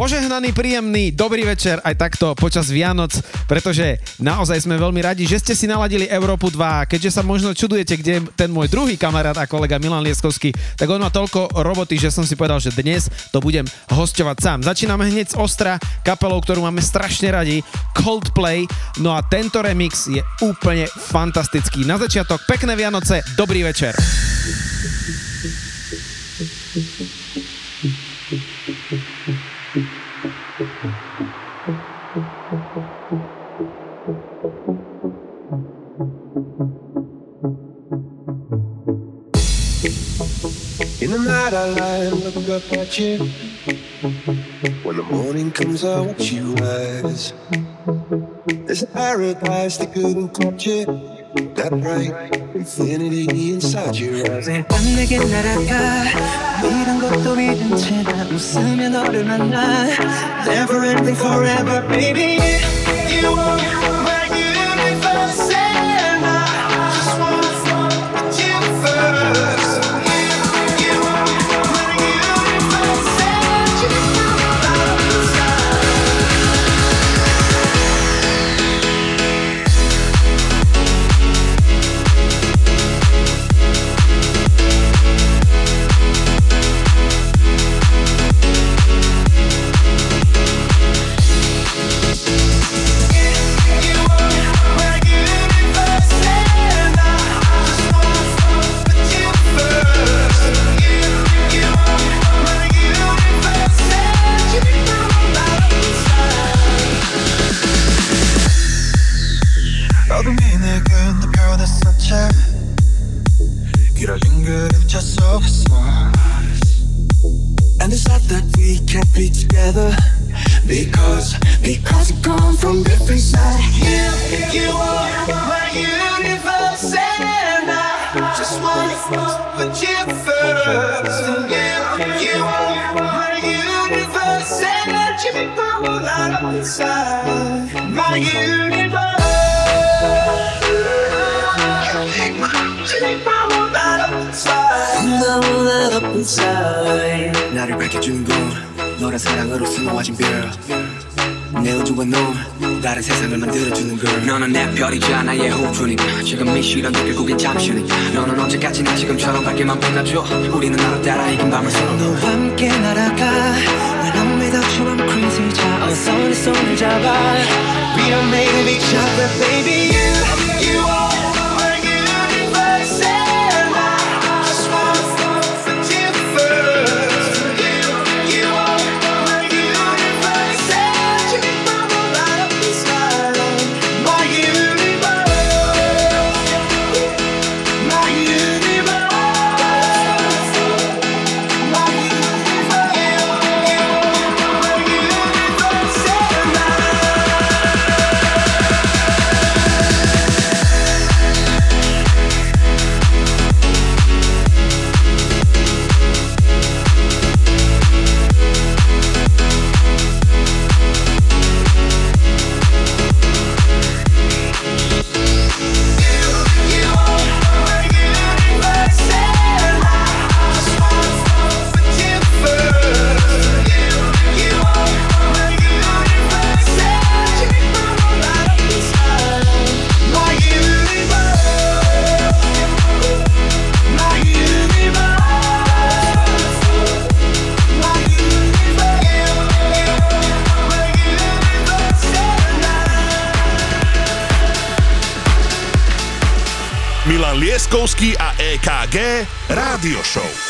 Požehnaný, príjemný, dobrý večer aj takto počas Vianoc, pretože naozaj sme veľmi radi, že ste si naladili Európu 2. Keďže sa možno čudujete, kde je ten môj druhý kamarát a kolega Milan Lieskovský, tak on má toľko roboty, že som si povedal, že dnes to budem hostovať sám. Začíname hneď z Ostra, kapelou, ktorú máme strašne radi, Coldplay, no a tento remix je úplne fantastický. Na začiatok pekné Vianoce, dobrý večer. In the night I lie and look up at you. When the morning comes I watch you rise. There's a paradise that couldn't touch it That bright infinity inside your eyes. 밤 내게 날아가 이런 것도 믿은 채나 웃으며 너를 만나 Never ending forever baby You are together Because, because we come from different sides You, you are my universe and I just wanna put you first You, you are my universe and you know that I'm inside My universe 너무나 up inside 나를 밝혀주는 건 너란 사랑으로 수놓아진 별내 우주와 넌 다른 세상을 만들어주는 걸. 너는 내 별이잖아 의 호흡이니까 지금 이 시련 결국엔 잠시니까 너는 언제까지나 지금처럼 밝게만 빛나줘. 우리는 나로 따라 이긴 밤을 서로 너와 함께 날아가. When I'm without you I'm crazy 자 어서 내 손을 잡아. We are made of each other baby EKG Rádio Show.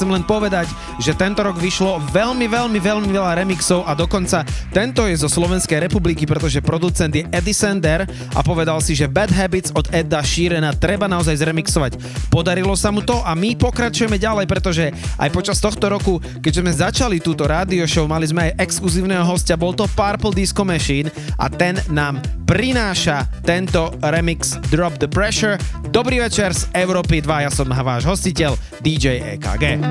chcem len povedať, že tento rok vyšlo veľmi, veľmi, veľmi veľa remixov a dokonca tento je zo Slovenskej republiky, pretože producent je Eddie Sender a povedal si, že Bad Habits od Edda Sheerana treba naozaj zremixovať. Podarilo sa mu to a my pokračujeme ďalej, pretože aj počas tohto roku, keďže sme začali túto rádio show, mali sme aj exkluzívneho hostia, bol to Purple Disco Machine a ten nám prináša tento remix Drop the Pressure. Dobrý večer z Európy 2, ja som váš hostiteľ DJ EKG.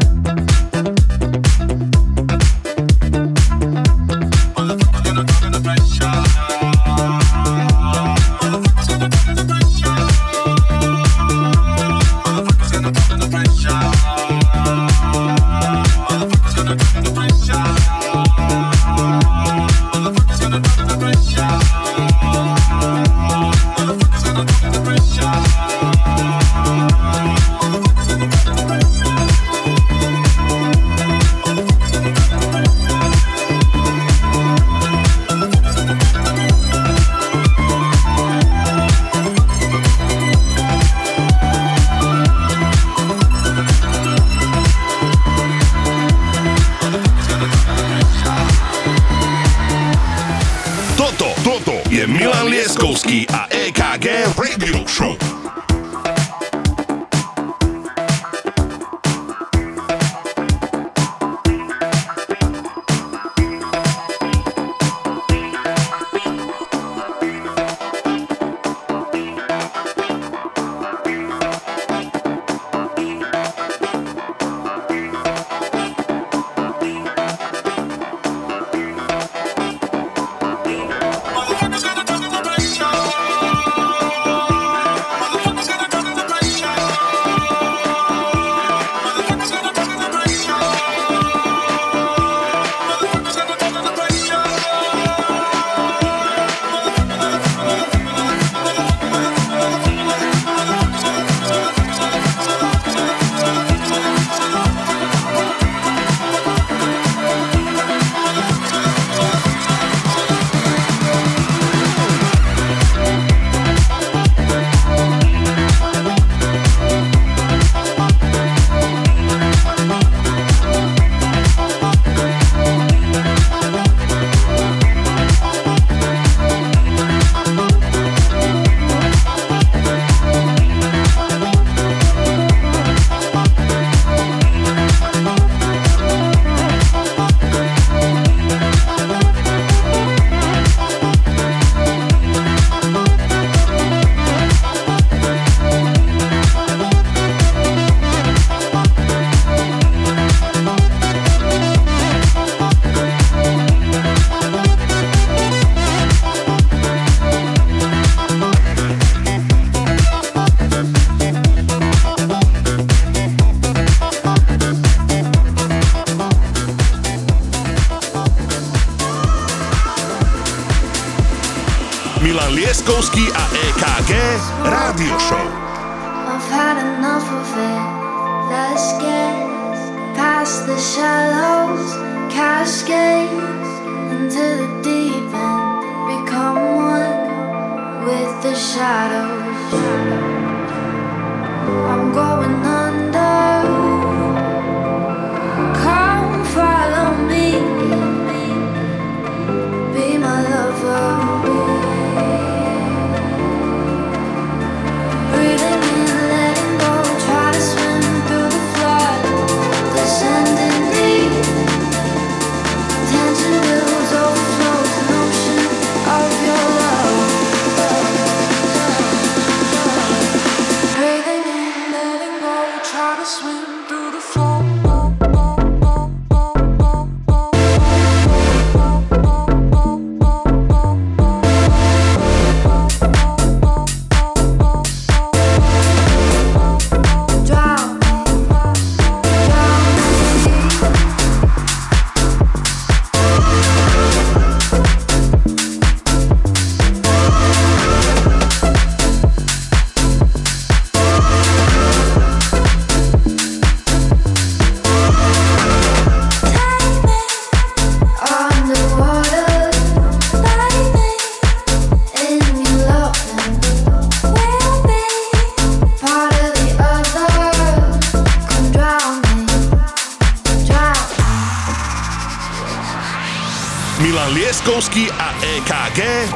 swim through the floor.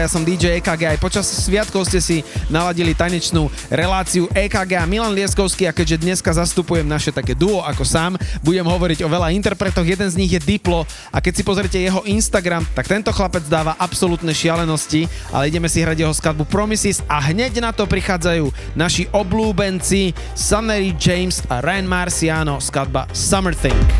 ja som DJ EKG. Aj počas sviatkov ste si naladili tanečnú reláciu EKG a Milan Lieskovský a keďže dneska zastupujem naše také duo ako sám, budem hovoriť o veľa interpretoch, jeden z nich je Diplo a keď si pozrite jeho Instagram, tak tento chlapec dáva absolútne šialenosti, ale ideme si hrať jeho skladbu Promises a hneď na to prichádzajú naši oblúbenci Sunnery James a Ryan Marciano skladba Summer Thing.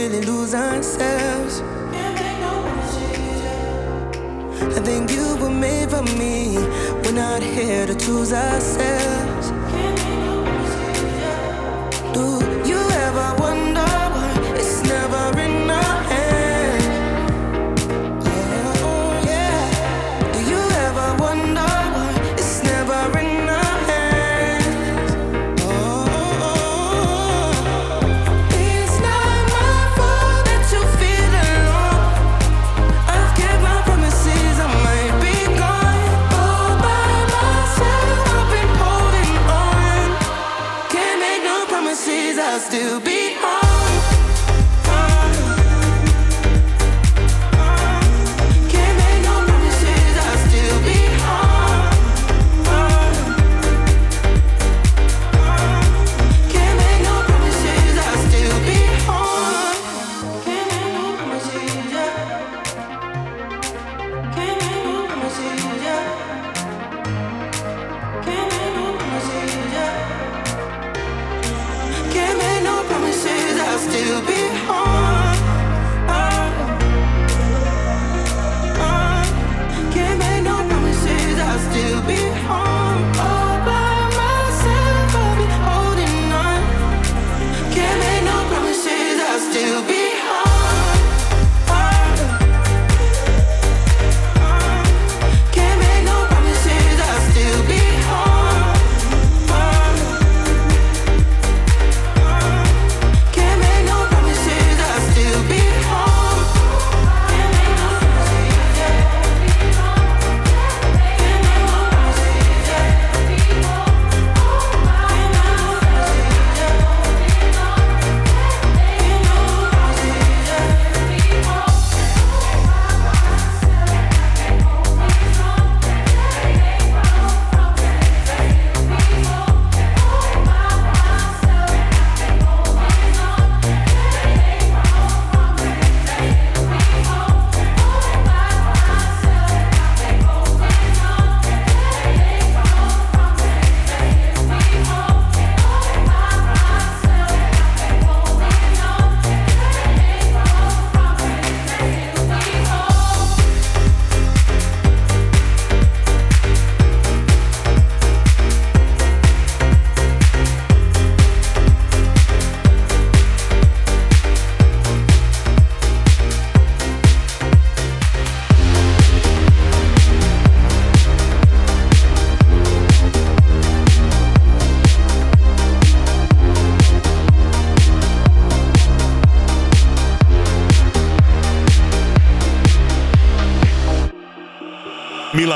really lose ourselves. I think you were made for me. We're not here to choose ourselves.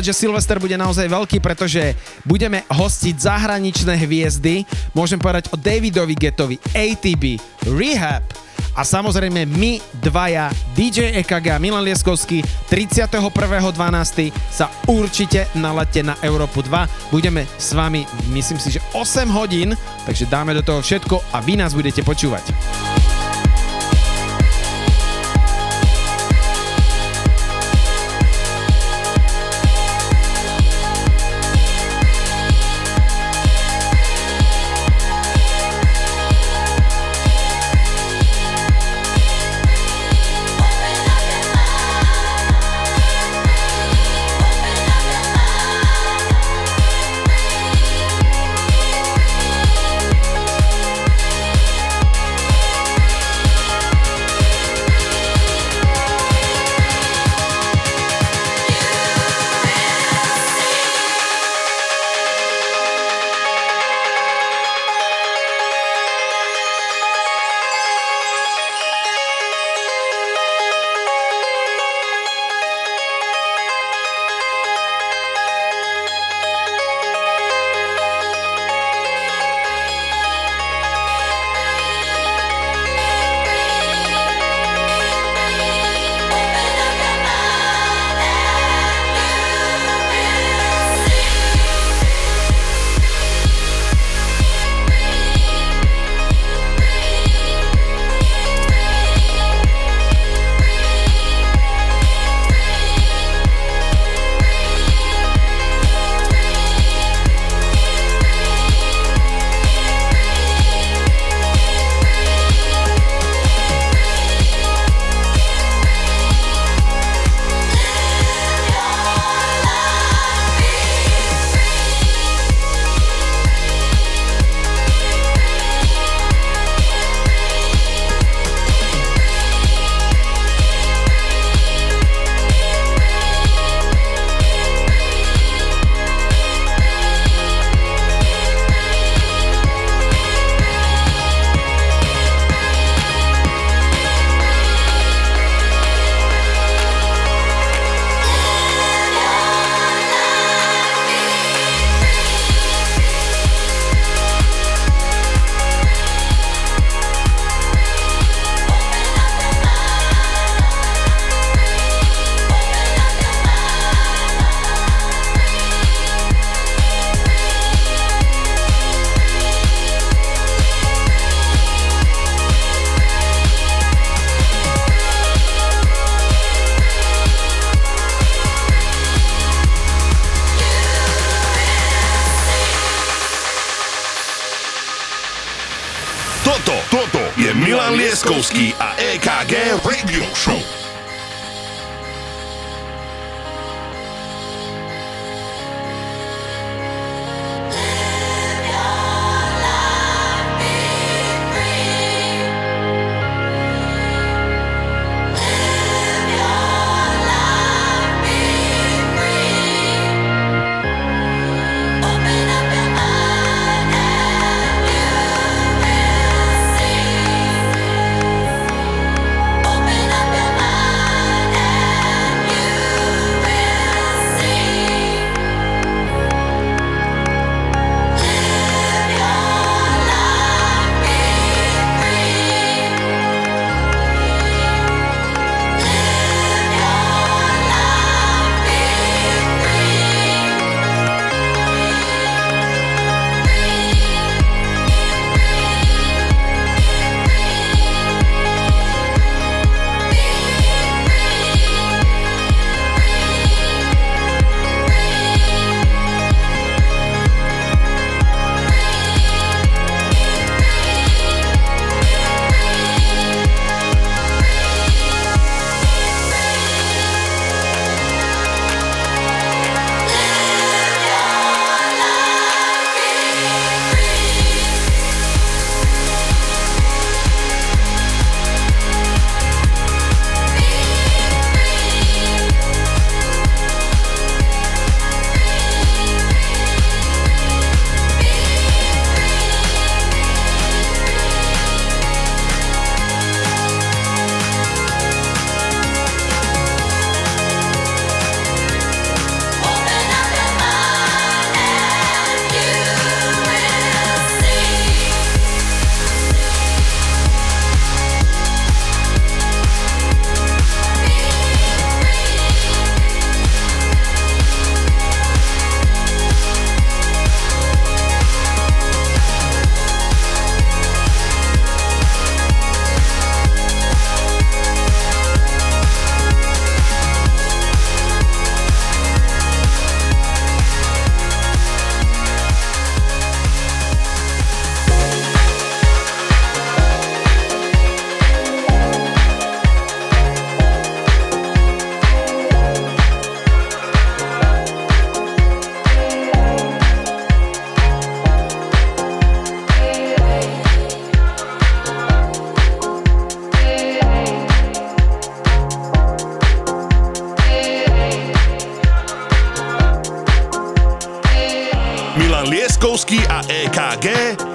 povedať, že Silvester bude naozaj veľký, pretože budeme hostiť zahraničné hviezdy. Môžem povedať o Davidovi Getovi, ATB, Rehab, a samozrejme my dvaja DJ EKG a Milan Lieskovský 31.12. sa určite nalete na Európu 2. Budeme s vami, myslím si, že 8 hodín, takže dáme do toho všetko a vy nás budete počúvať.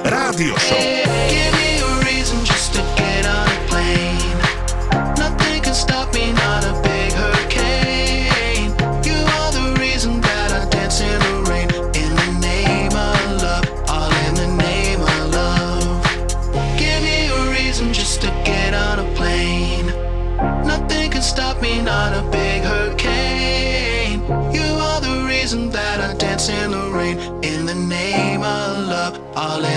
Rádio Show. darling.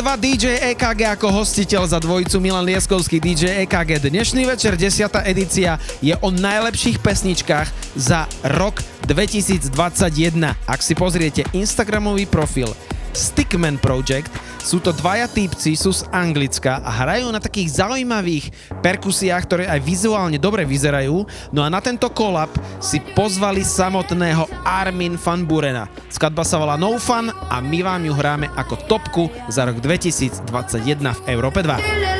2 DJ EKG ako hostiteľ za dvojicu Milan Lieskovský DJ EKG. Dnešný večer, 10. edícia, je o najlepších pesničkách za rok 2021. Ak si pozriete Instagramový profil Stickman Project, sú to dvaja týpci, sú z Anglicka a hrajú na takých zaujímavých perkusiách, ktoré aj vizuálne dobre vyzerajú. No a na tento kolap si pozvali samotného Armin van Burena. Skladba sa volá No Fun a my vám ju hráme ako topku za rok 2021 v Európe 2.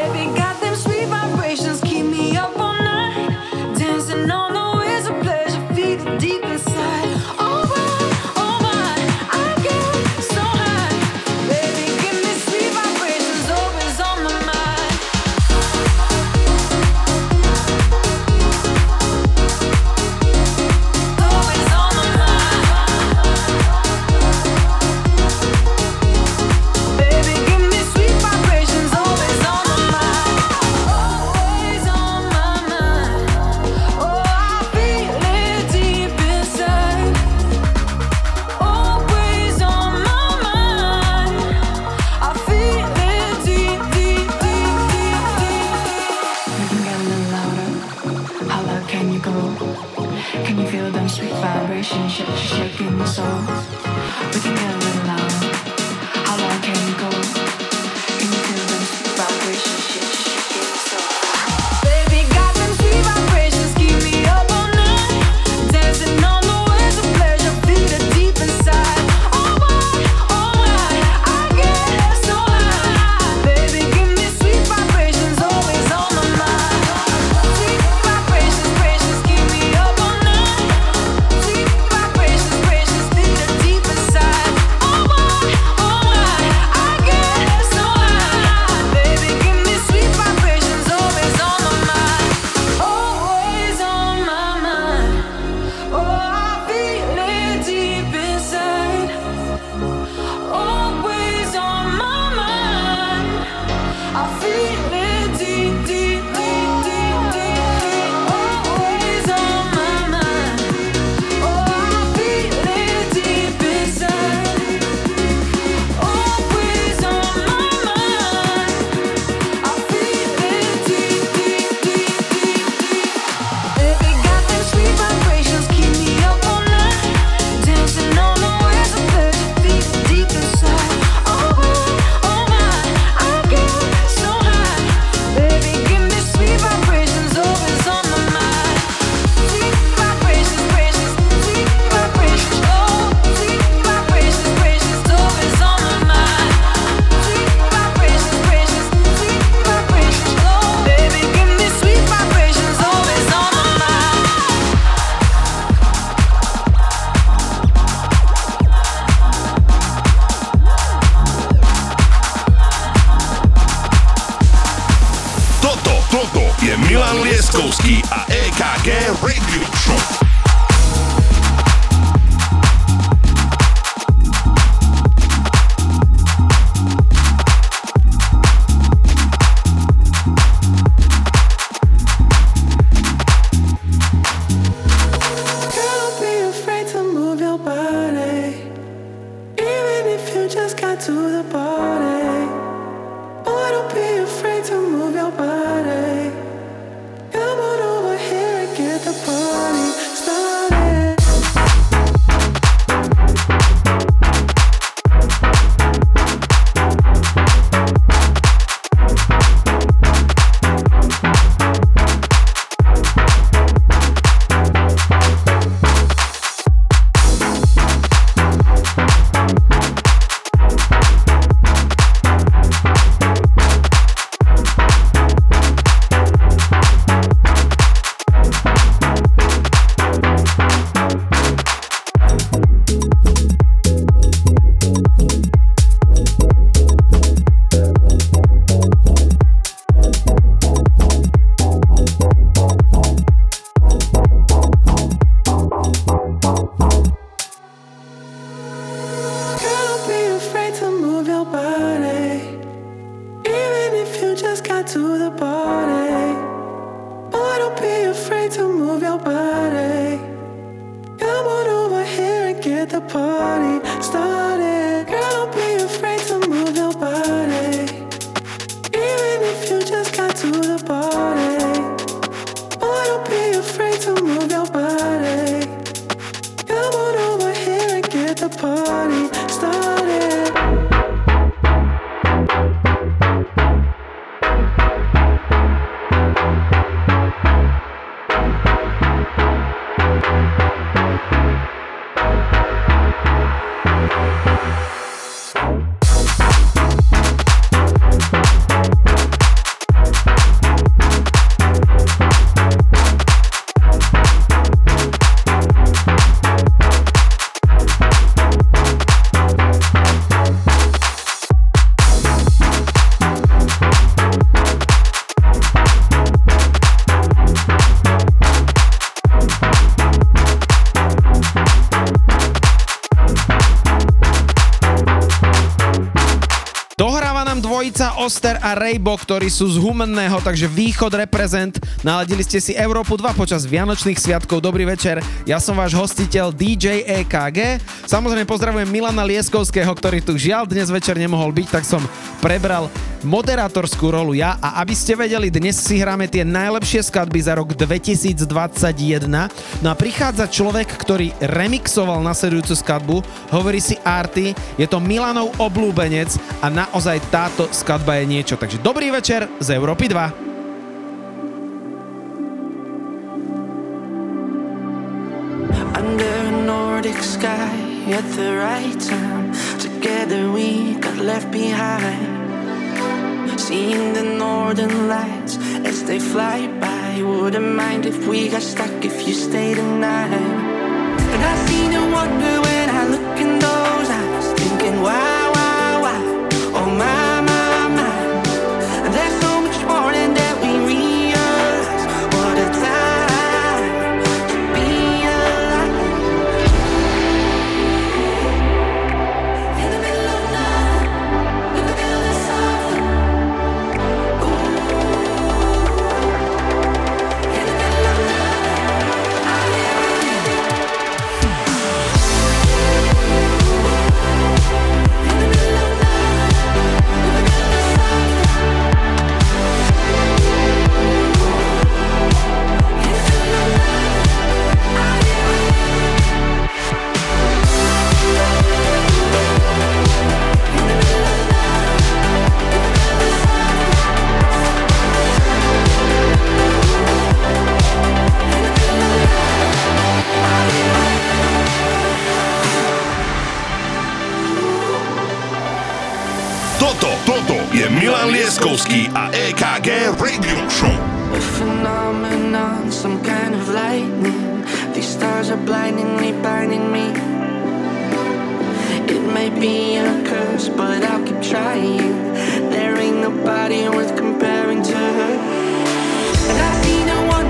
Oster a Rejbo, ktorí sú z Humenného, takže východ reprezent. Naladili ste si Európu 2 počas Vianočných sviatkov. Dobrý večer, ja som váš hostiteľ DJ EKG. Samozrejme pozdravujem Milana Lieskovského, ktorý tu žiaľ dnes večer nemohol byť, tak som prebral moderátorskú rolu ja a aby ste vedeli, dnes si hráme tie najlepšie skladby za rok 2021. No a prichádza človek, ktorý remixoval nasledujúcu skladbu, hovorí si Arty, je to Milanov oblúbenec a naozaj táto skladba je niečo. Takže dobrý večer z Európy 2. Under a Nordic sky at the right time. Together we got left behind. Seeing the northern lights as they fly by. Wouldn't mind if we got stuck if you stayed the night. And I see no wonder when Milan Lieskovský a EKG Radio Show. A phenomenon, some kind of lightning. These stars are blindingly blinding me. Burning me it may be a curse, but I'll keep trying. There ain't nobody worth comparing to her. And I see no one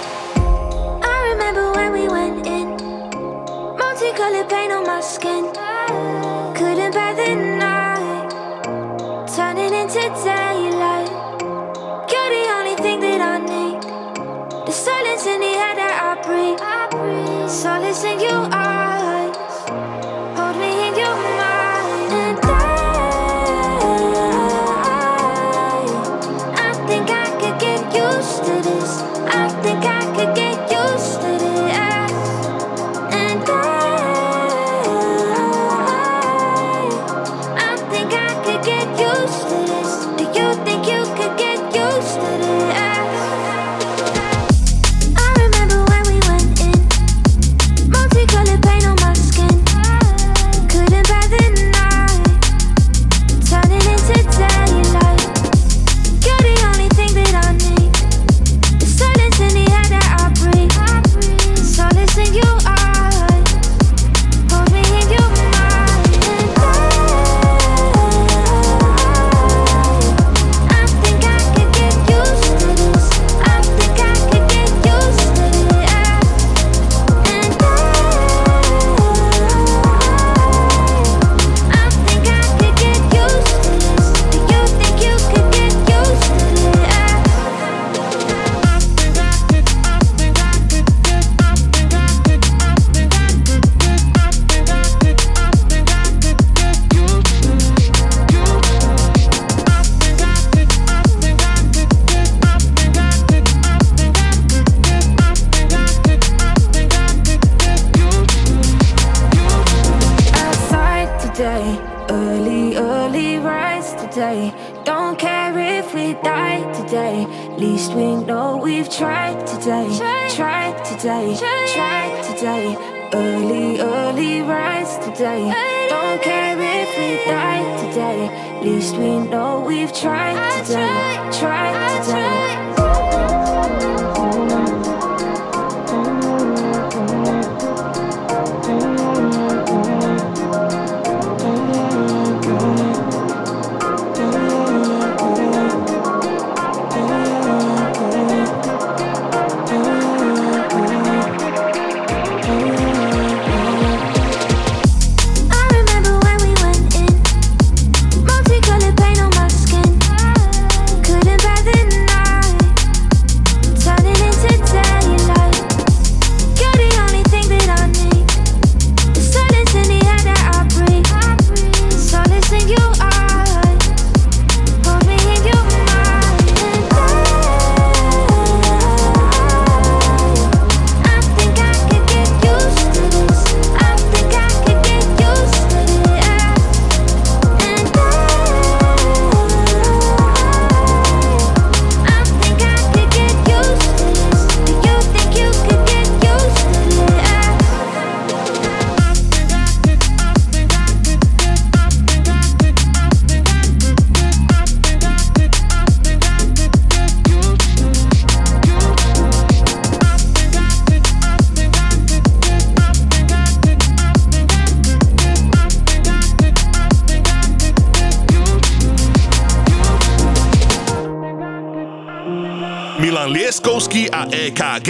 Laskovský a EKG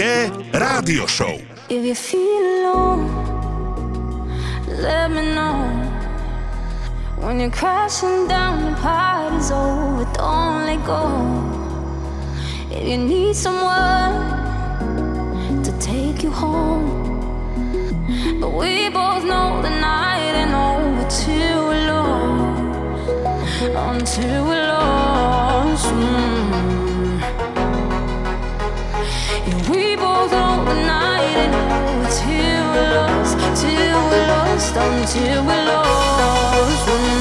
Rádio Show. If you feel alone, let me know. When you're crashing down, the party's over, don't let go. If you need someone to take you home, but we both know the night ain't over till we're lost, until we're lost. Mm until we're lost, until we're lost.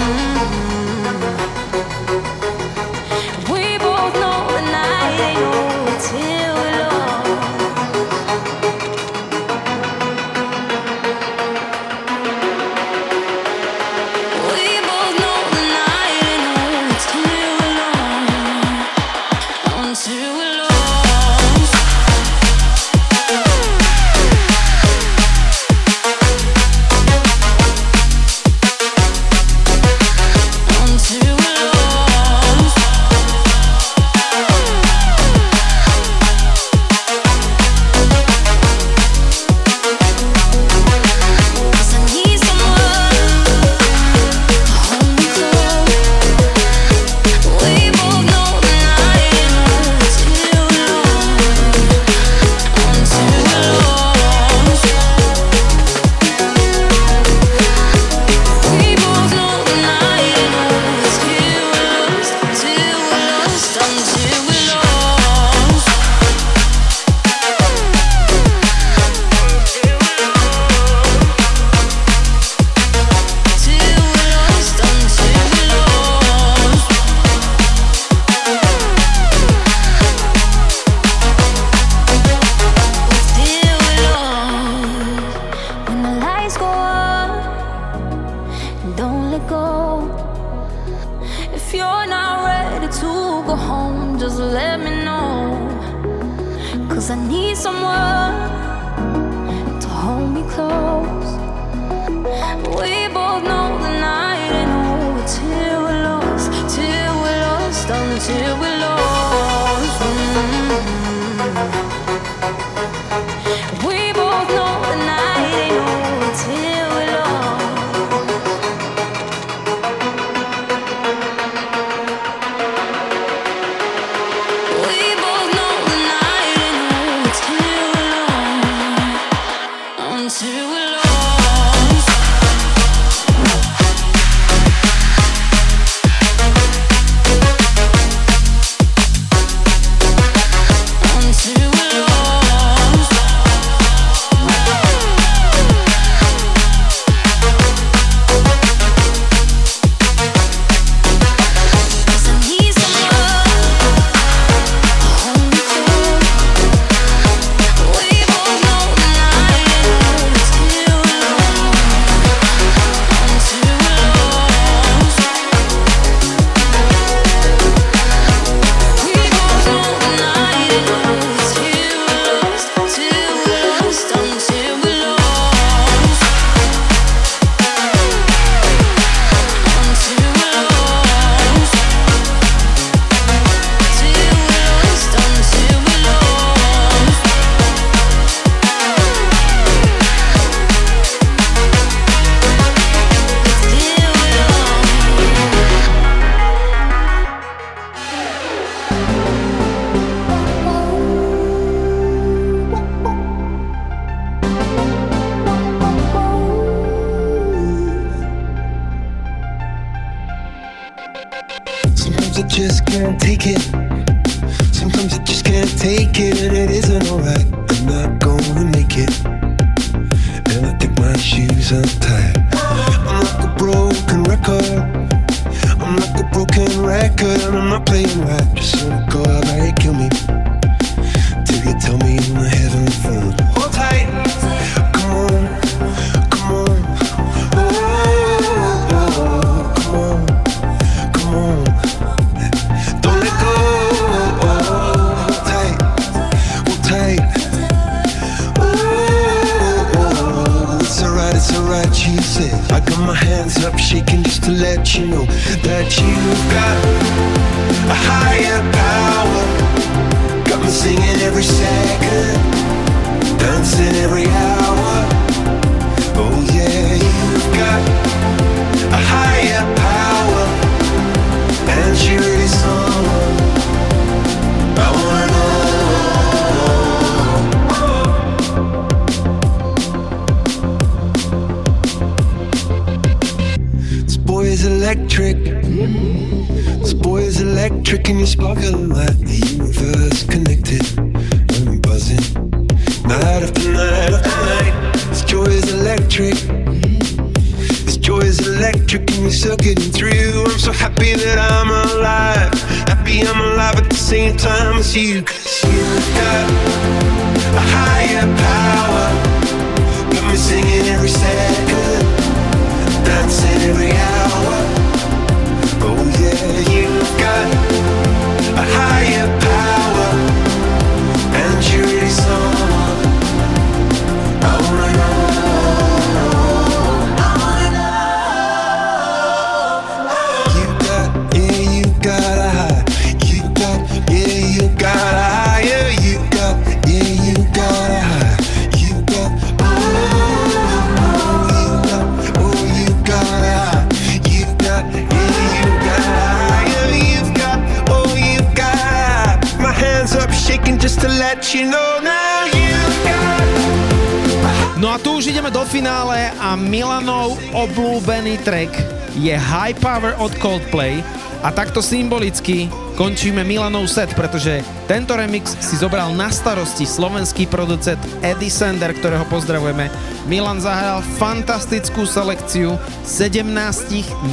A takto symbolicky končíme Milanov set, pretože tento remix si zobral na starosti slovenský producent Eddie Sender, ktorého pozdravujeme. Milan zahral fantastickú selekciu 17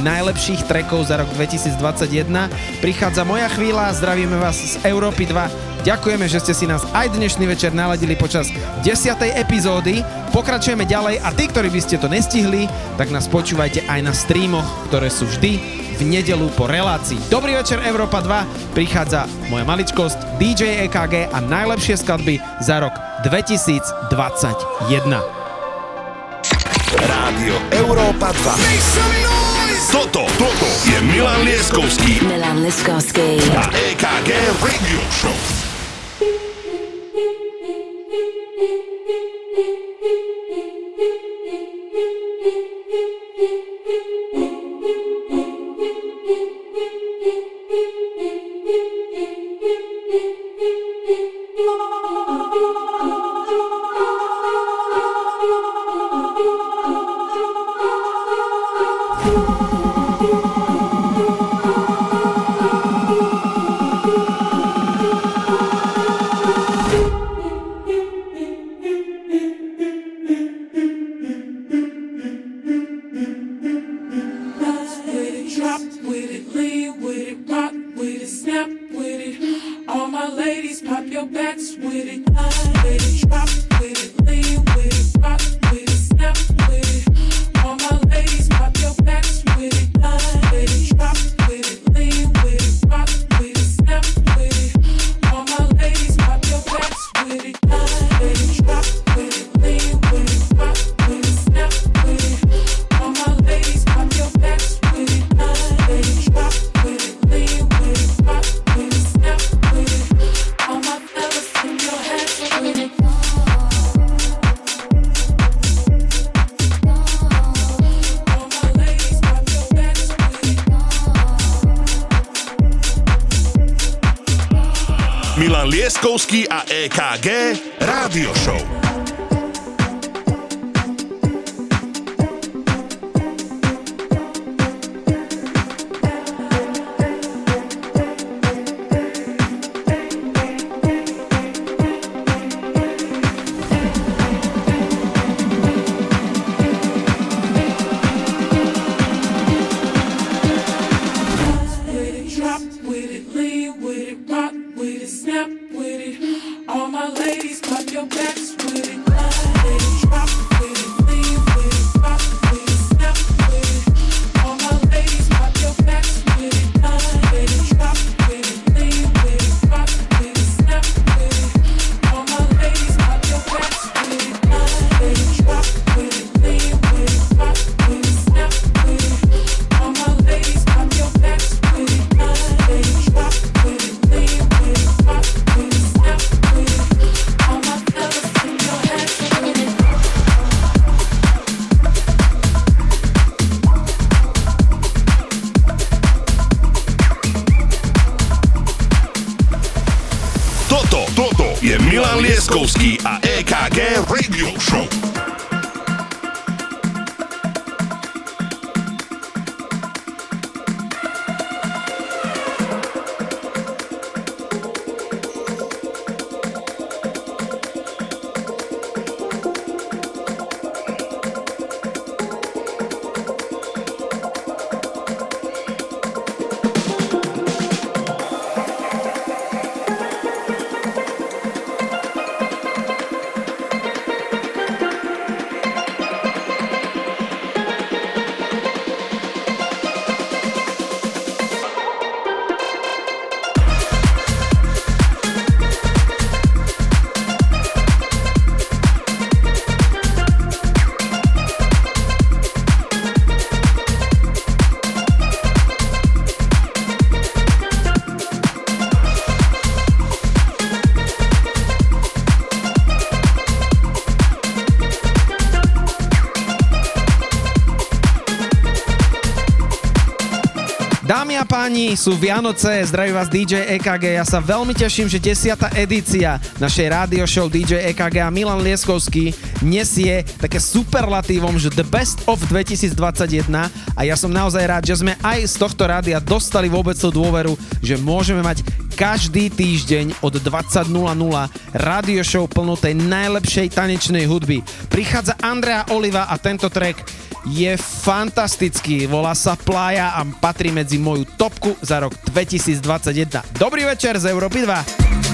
najlepších trekov za rok 2021. Prichádza moja chvíľa, zdravíme vás z Európy 2. Ďakujeme, že ste si nás aj dnešný večer naladili počas 10. epizódy. Pokračujeme ďalej a tí, ktorí by ste to nestihli, tak nás počúvajte aj na streamoch, ktoré sú vždy v nedelu po relácii. Dobrý večer Európa 2, prichádza moja maličkosť, DJ EKG a najlepšie skladby za rok 2021. Rádio Európa 2 Toto, toto je Milan Lieskovský Milan Lieskovský a EKG Radio Show. Dámy a páni, sú Vianoce, zdraví vás DJ EKG. Ja sa veľmi teším, že 10. edícia našej rádio show DJ EKG a Milan Lieskovský nesie také superlatívom, že the best of 2021 a ja som naozaj rád, že sme aj z tohto rádia dostali vôbec tú dôveru, že môžeme mať každý týždeň od 20.00 rádio show plnú tej najlepšej tanečnej hudby. Prichádza Andrea Oliva a tento track je fantastický, volá sa Playa a patrí medzi moju topku za rok 2021. Dobrý večer z Európy 2.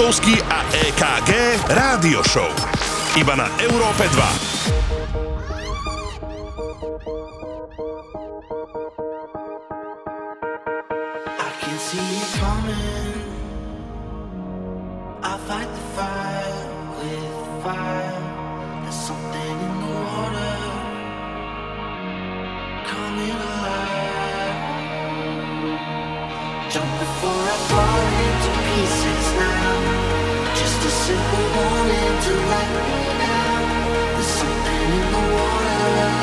Liptovský a EKG Rádio Show. Iba na Európe 2. Jump before I fall into pieces now simple wanting to let me now, There's something in the water.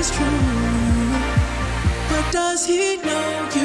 is true, but does he know you?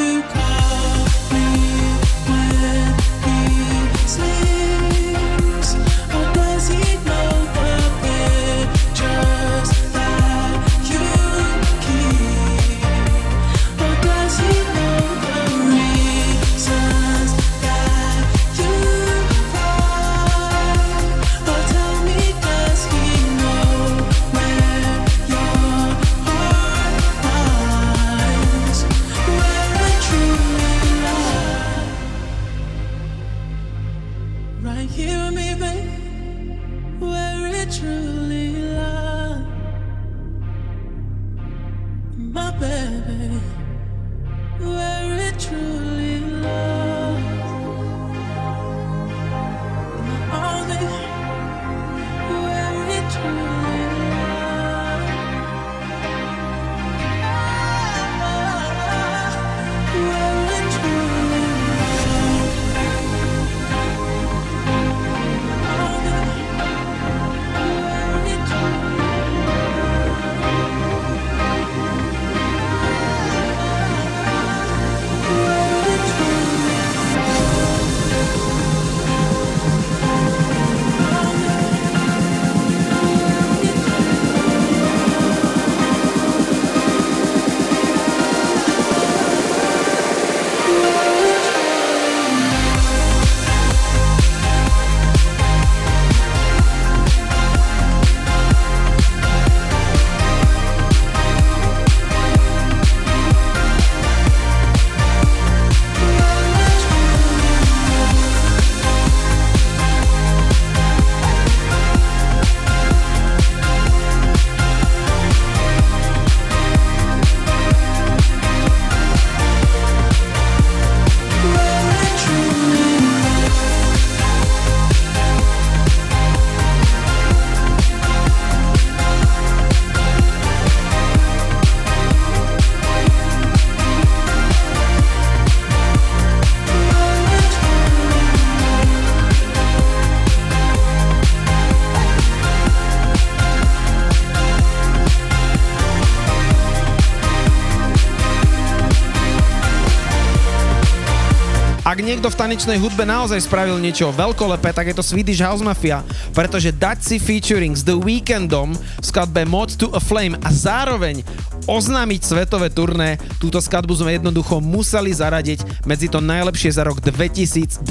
Niekto v tanečnej hudbe naozaj spravil niečo veľkolepé, tak je to Swedish House Mafia, pretože dať si featuring s The Weekendom v skladbe Mod to a Flame a zároveň oznámiť svetové turné, túto skladbu sme jednoducho museli zaradiť medzi to najlepšie za rok 2021.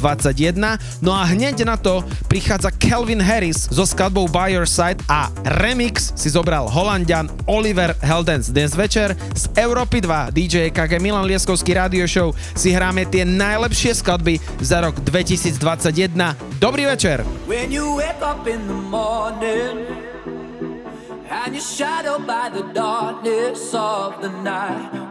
No a hneď na to prichádza Calvin Harris so skladbou By Your Side a remix si zobral Holandian Oliver Heldens. Dnes večer z Európy 2 DJ KG Milan Lieskovský radio show si hráme tie najlepšie skladby za rok 2021. Dobrý večer! When you wake up in the morning and you're shadowed by the darkness of the night.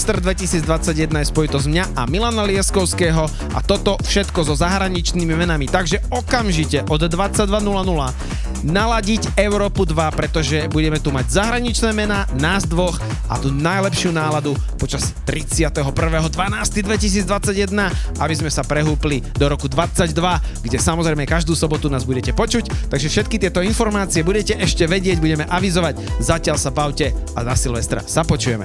Silvester 2021 je spojitosť mňa a Milana Lieskovského a toto všetko so zahraničnými menami. Takže okamžite od 22.00 naladiť Európu 2, pretože budeme tu mať zahraničné mená, nás dvoch a tú najlepšiu náladu počas 31.12.2021, aby sme sa prehúpli do roku 22, kde samozrejme každú sobotu nás budete počuť, takže všetky tieto informácie budete ešte vedieť, budeme avizovať. Zatiaľ sa bavte a na Silvestra sa počujeme.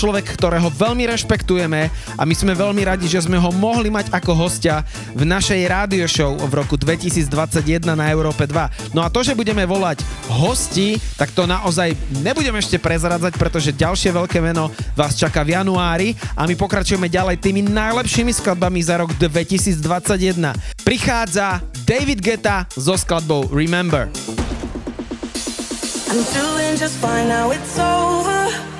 človek, ktorého veľmi rešpektujeme a my sme veľmi radi, že sme ho mohli mať ako hostia v našej rádio show v roku 2021 na Európe 2. No a to, že budeme volať hosti, tak to naozaj nebudem ešte prezradzať, pretože ďalšie veľké meno vás čaká v januári a my pokračujeme ďalej tými najlepšími skladbami za rok 2021. Prichádza David Geta so skladbou Remember. I'm doing just fine now, it's over.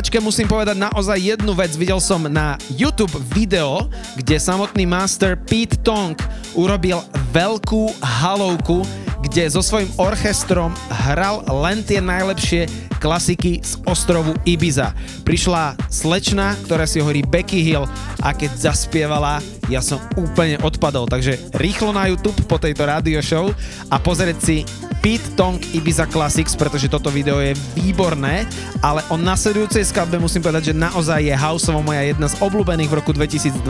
Ačke musím povedať naozaj jednu vec. Videl som na YouTube video, kde samotný master Pete Tong urobil veľkú halovku, kde so svojím orchestrom hral len tie najlepšie klasiky z ostrovu Ibiza. Prišla slečna, ktorá si hovorí Becky Hill a keď zaspievala, ja som úplne odpadol. Takže rýchlo na YouTube po tejto rádio show a pozrieť si Pete Tong Ibiza Classics, pretože toto video je výborné, ale o nasledujúcej skladbe musím povedať, že naozaj je houseovo moja jedna z obľúbených v roku 2021,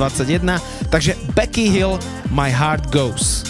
takže Becky Hill My Heart Goes.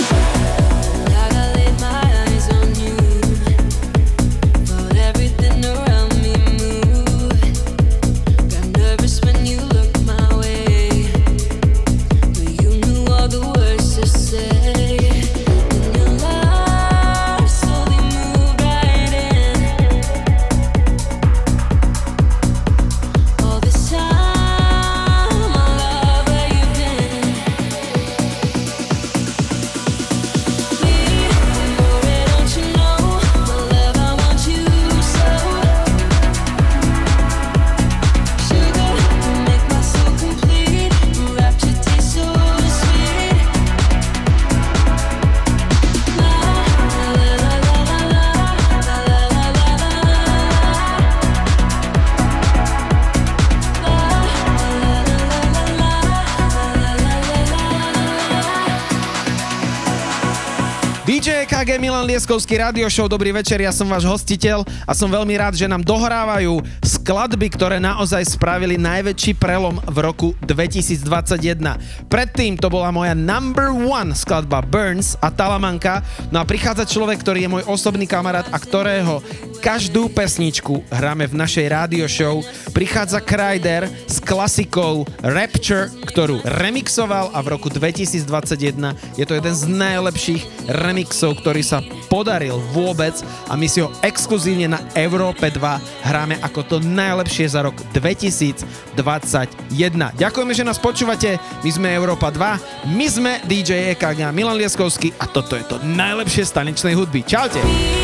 Milan Lieskovský Radio Show, dobrý večer, ja som váš hostiteľ a som veľmi rád, že nám dohrávajú skladby, ktoré naozaj spravili najväčší prelom v roku 2021. Predtým to bola moja number one skladba Burns a Talamanka, no a prichádza človek, ktorý je môj osobný kamarát a ktorého každú pesničku hráme v našej rádio show. Prichádza Kryder s klasikou Rapture, ktorú remixoval a v roku 2021 je to jeden z najlepších remixov, ktorý sa podaril vôbec a my si ho exkluzívne na Európe 2 hráme ako to najlepšie za rok 2021. Ďakujeme, že nás počúvate, my sme Európa 2, my sme DJ EKG Milan Lieskovský a toto je to najlepšie z tanečnej hudby. Čaute!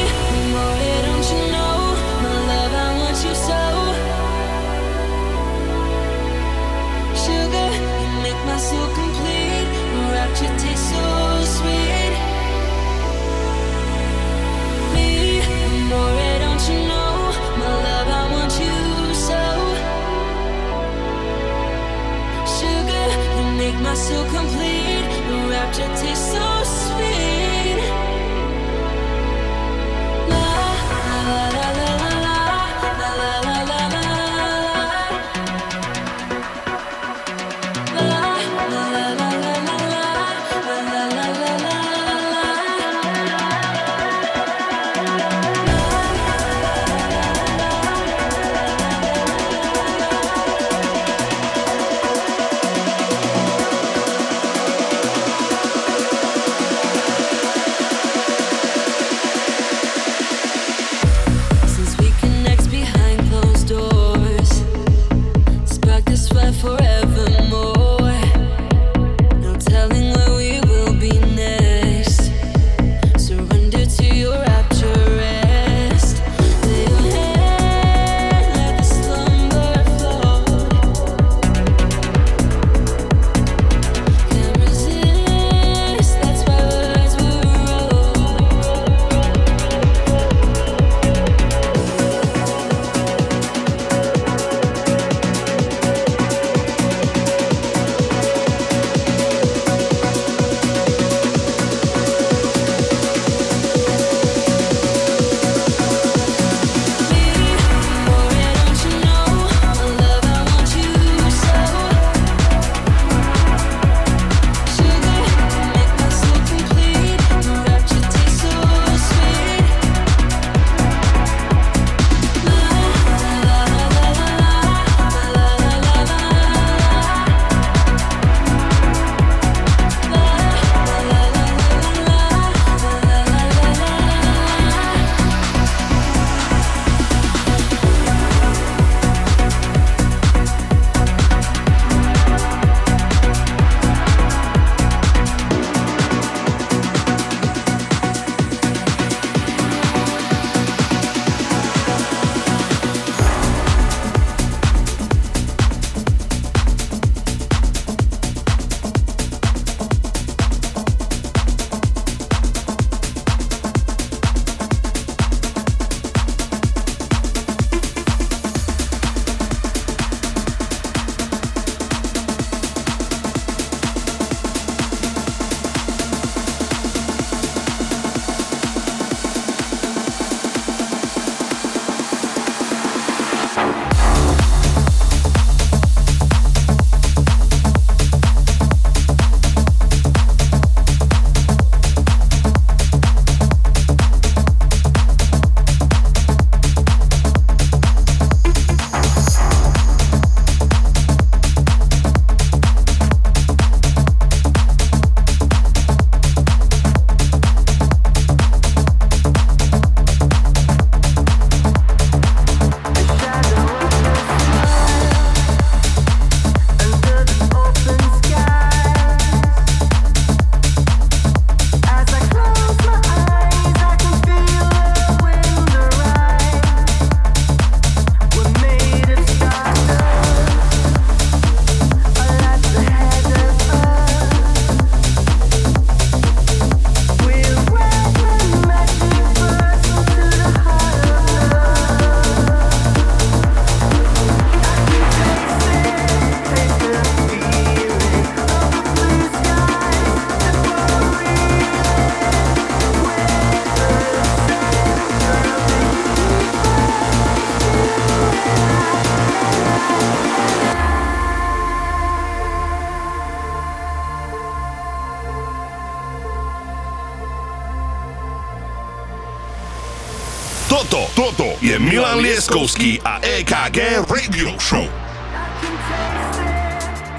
Milan Lieskovský a EKG Radio Show.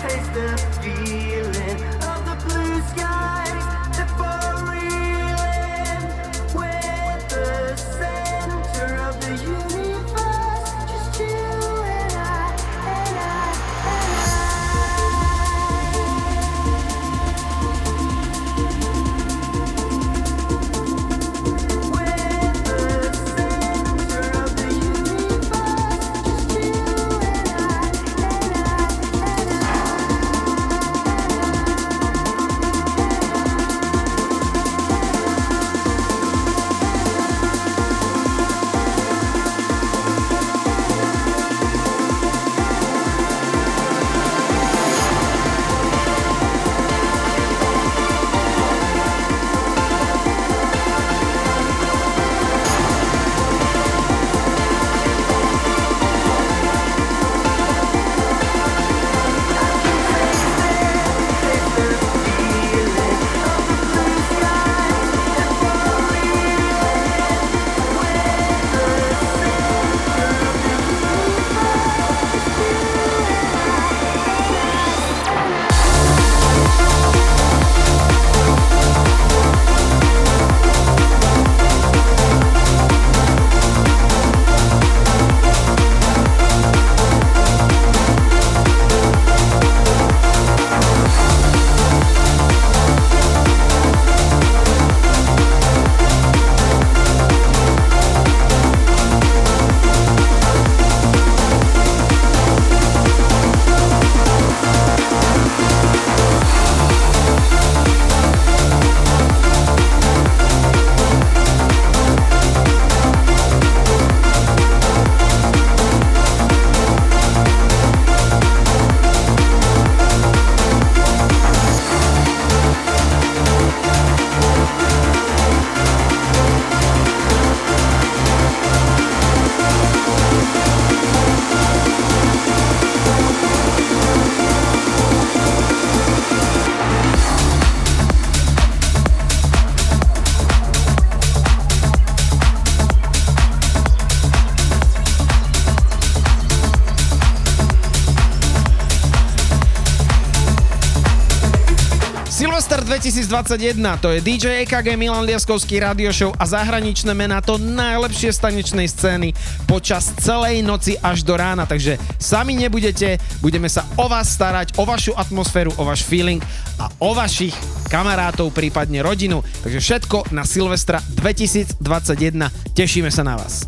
Taste the feeling of the blue skies 2021, to je DJ EKG Milan Liaskovský radio show a zahraničné mená to najlepšie z tanečnej scény počas celej noci až do rána, takže sami nebudete, budeme sa o vás starať, o vašu atmosféru, o váš feeling a o vašich kamarátov, prípadne rodinu. Takže všetko na Silvestra 2021. Tešíme sa na vás.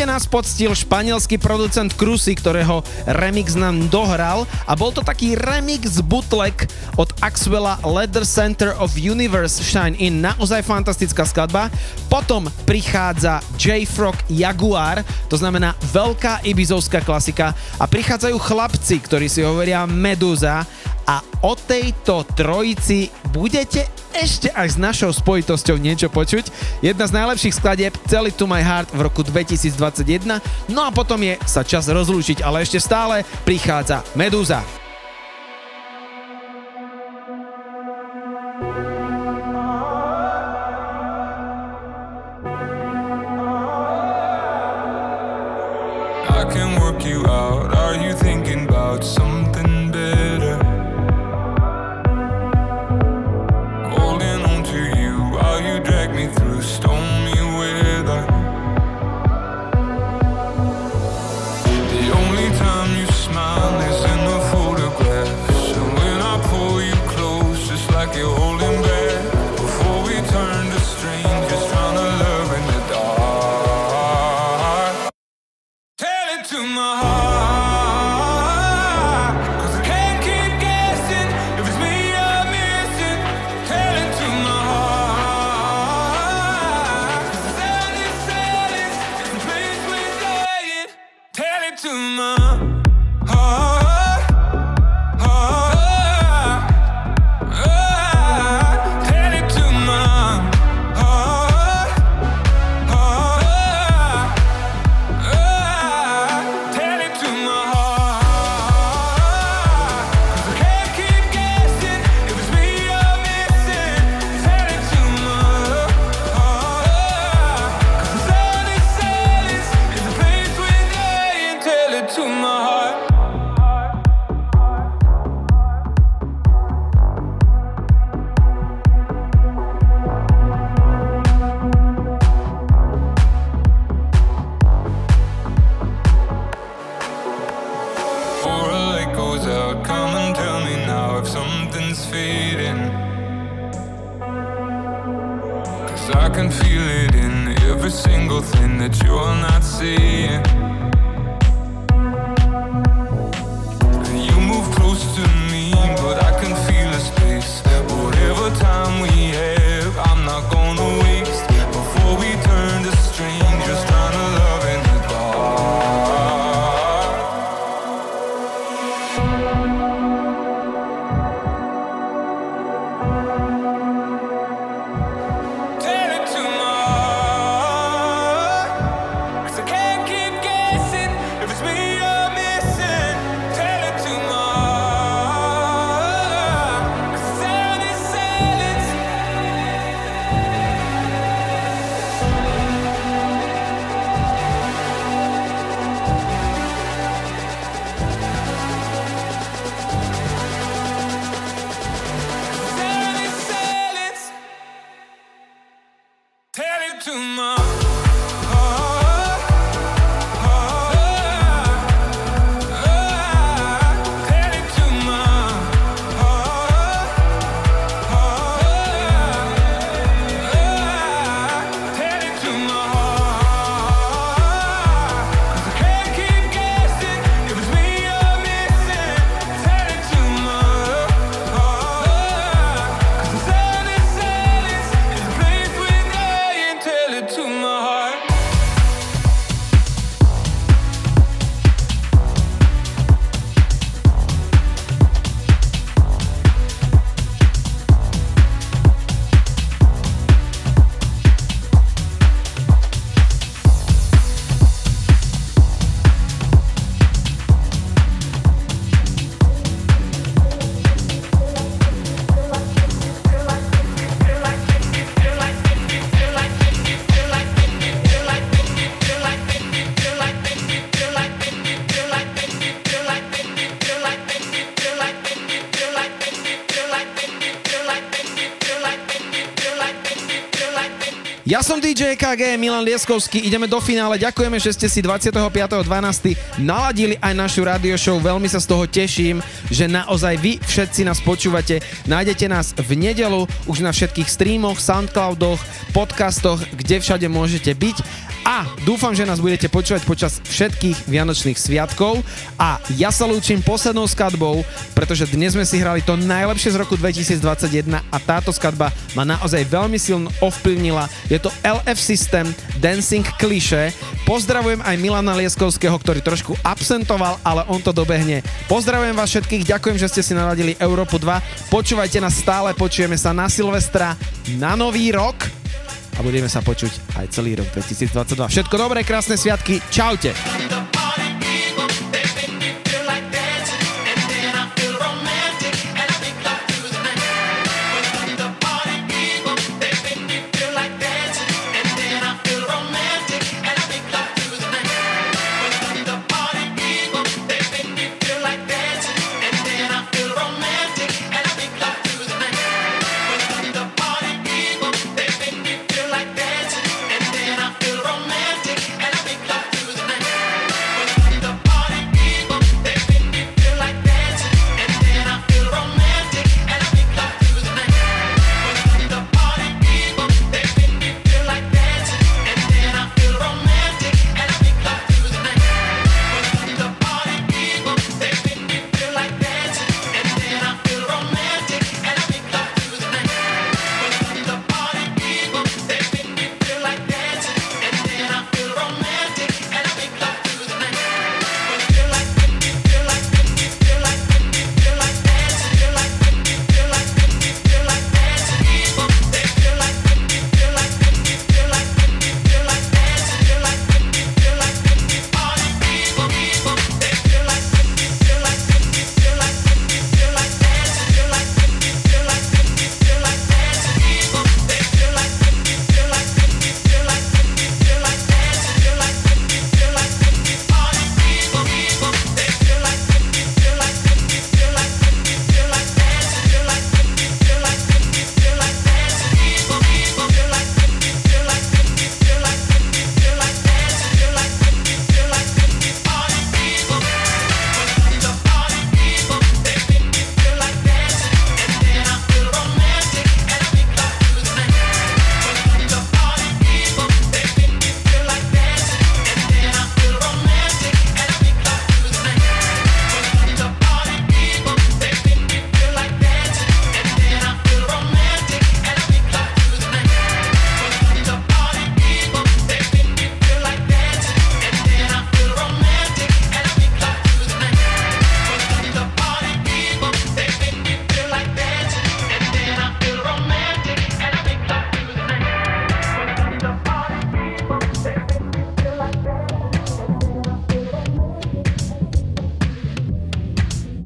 Opäť nás poctil španielský producent Krusy, ktorého remix nám dohral a bol to taký remix bootleg od Axwella Leather Center of Universe Shine In. Naozaj fantastická skladba. Potom prichádza J. Frog Jaguar, to znamená veľká ibizovská klasika a prichádzajú chlapci, ktorí si hovoria Meduza O tejto trojici budete ešte aj s našou spojitosťou niečo počuť. Jedna z najlepších skladieb Tell It To My Heart v roku 2021. No a potom je sa čas rozlúčiť, ale ešte stále prichádza Medúza. Som DJ KG, Milan Lieskovský, ideme do finále. Ďakujeme, že ste si 25.12. naladili aj našu radio show. Veľmi sa z toho teším, že naozaj vy všetci nás počúvate. Nájdete nás v nedelu už na všetkých streamoch, Soundcloudoch, podcastoch, kde všade môžete byť. A dúfam, že nás budete počúvať počas všetkých Vianočných sviatkov. A ja sa lúčim poslednou skladbou, pretože dnes sme si hrali to najlepšie z roku 2021 a táto skladba ma naozaj veľmi silno ovplyvnila. Je to LF System Dancing Cliché. Pozdravujem aj Milana Lieskovského, ktorý trošku absentoval, ale on to dobehne. Pozdravujem vás všetkých, ďakujem, že ste si naladili Európu 2. Počúvajte nás stále, počujeme sa na Silvestra, na Nový rok a budeme sa počuť aj celý rok 2022. Všetko dobré, krásne sviatky, čaute!